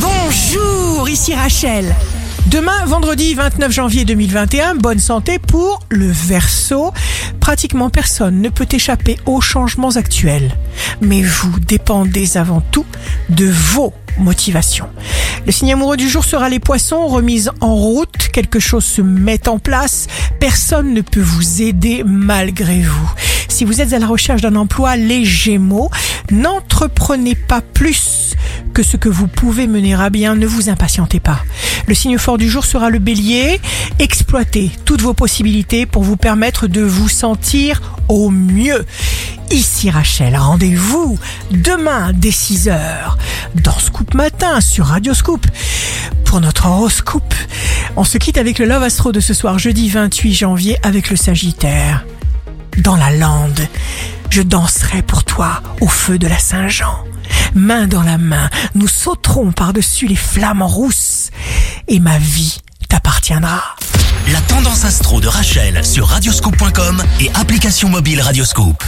Bonjour, ici Rachel. Demain, vendredi 29 janvier 2021, bonne santé pour le Verseau. Pratiquement personne ne peut échapper aux changements actuels. Mais vous dépendez avant tout de vos motivations. Le signe amoureux du jour sera les poissons, remise en route, quelque chose se met en place, personne ne peut vous aider malgré vous. Si vous êtes à la recherche d'un emploi, les Gémeaux, n'entreprenez pas plus que ce que vous pouvez mener à bien, ne vous impatientez pas. Le signe fort du jour sera le bélier. Exploitez toutes vos possibilités pour vous permettre de vous sentir au mieux. Ici Rachel, rendez-vous demain dès 6h dans Scoop Matin sur Radio Scoop pour notre horoscope. On se quitte avec le Love Astro de ce soir jeudi 28 janvier avec le Sagittaire. Dans la lande, je danserai pour toi au feu de la Saint-Jean. Main dans la main, nous sauterons par-dessus les flammes rousses et ma vie t'appartiendra. La tendance astro de Rachel sur radioscope.com et application mobile Radioscope.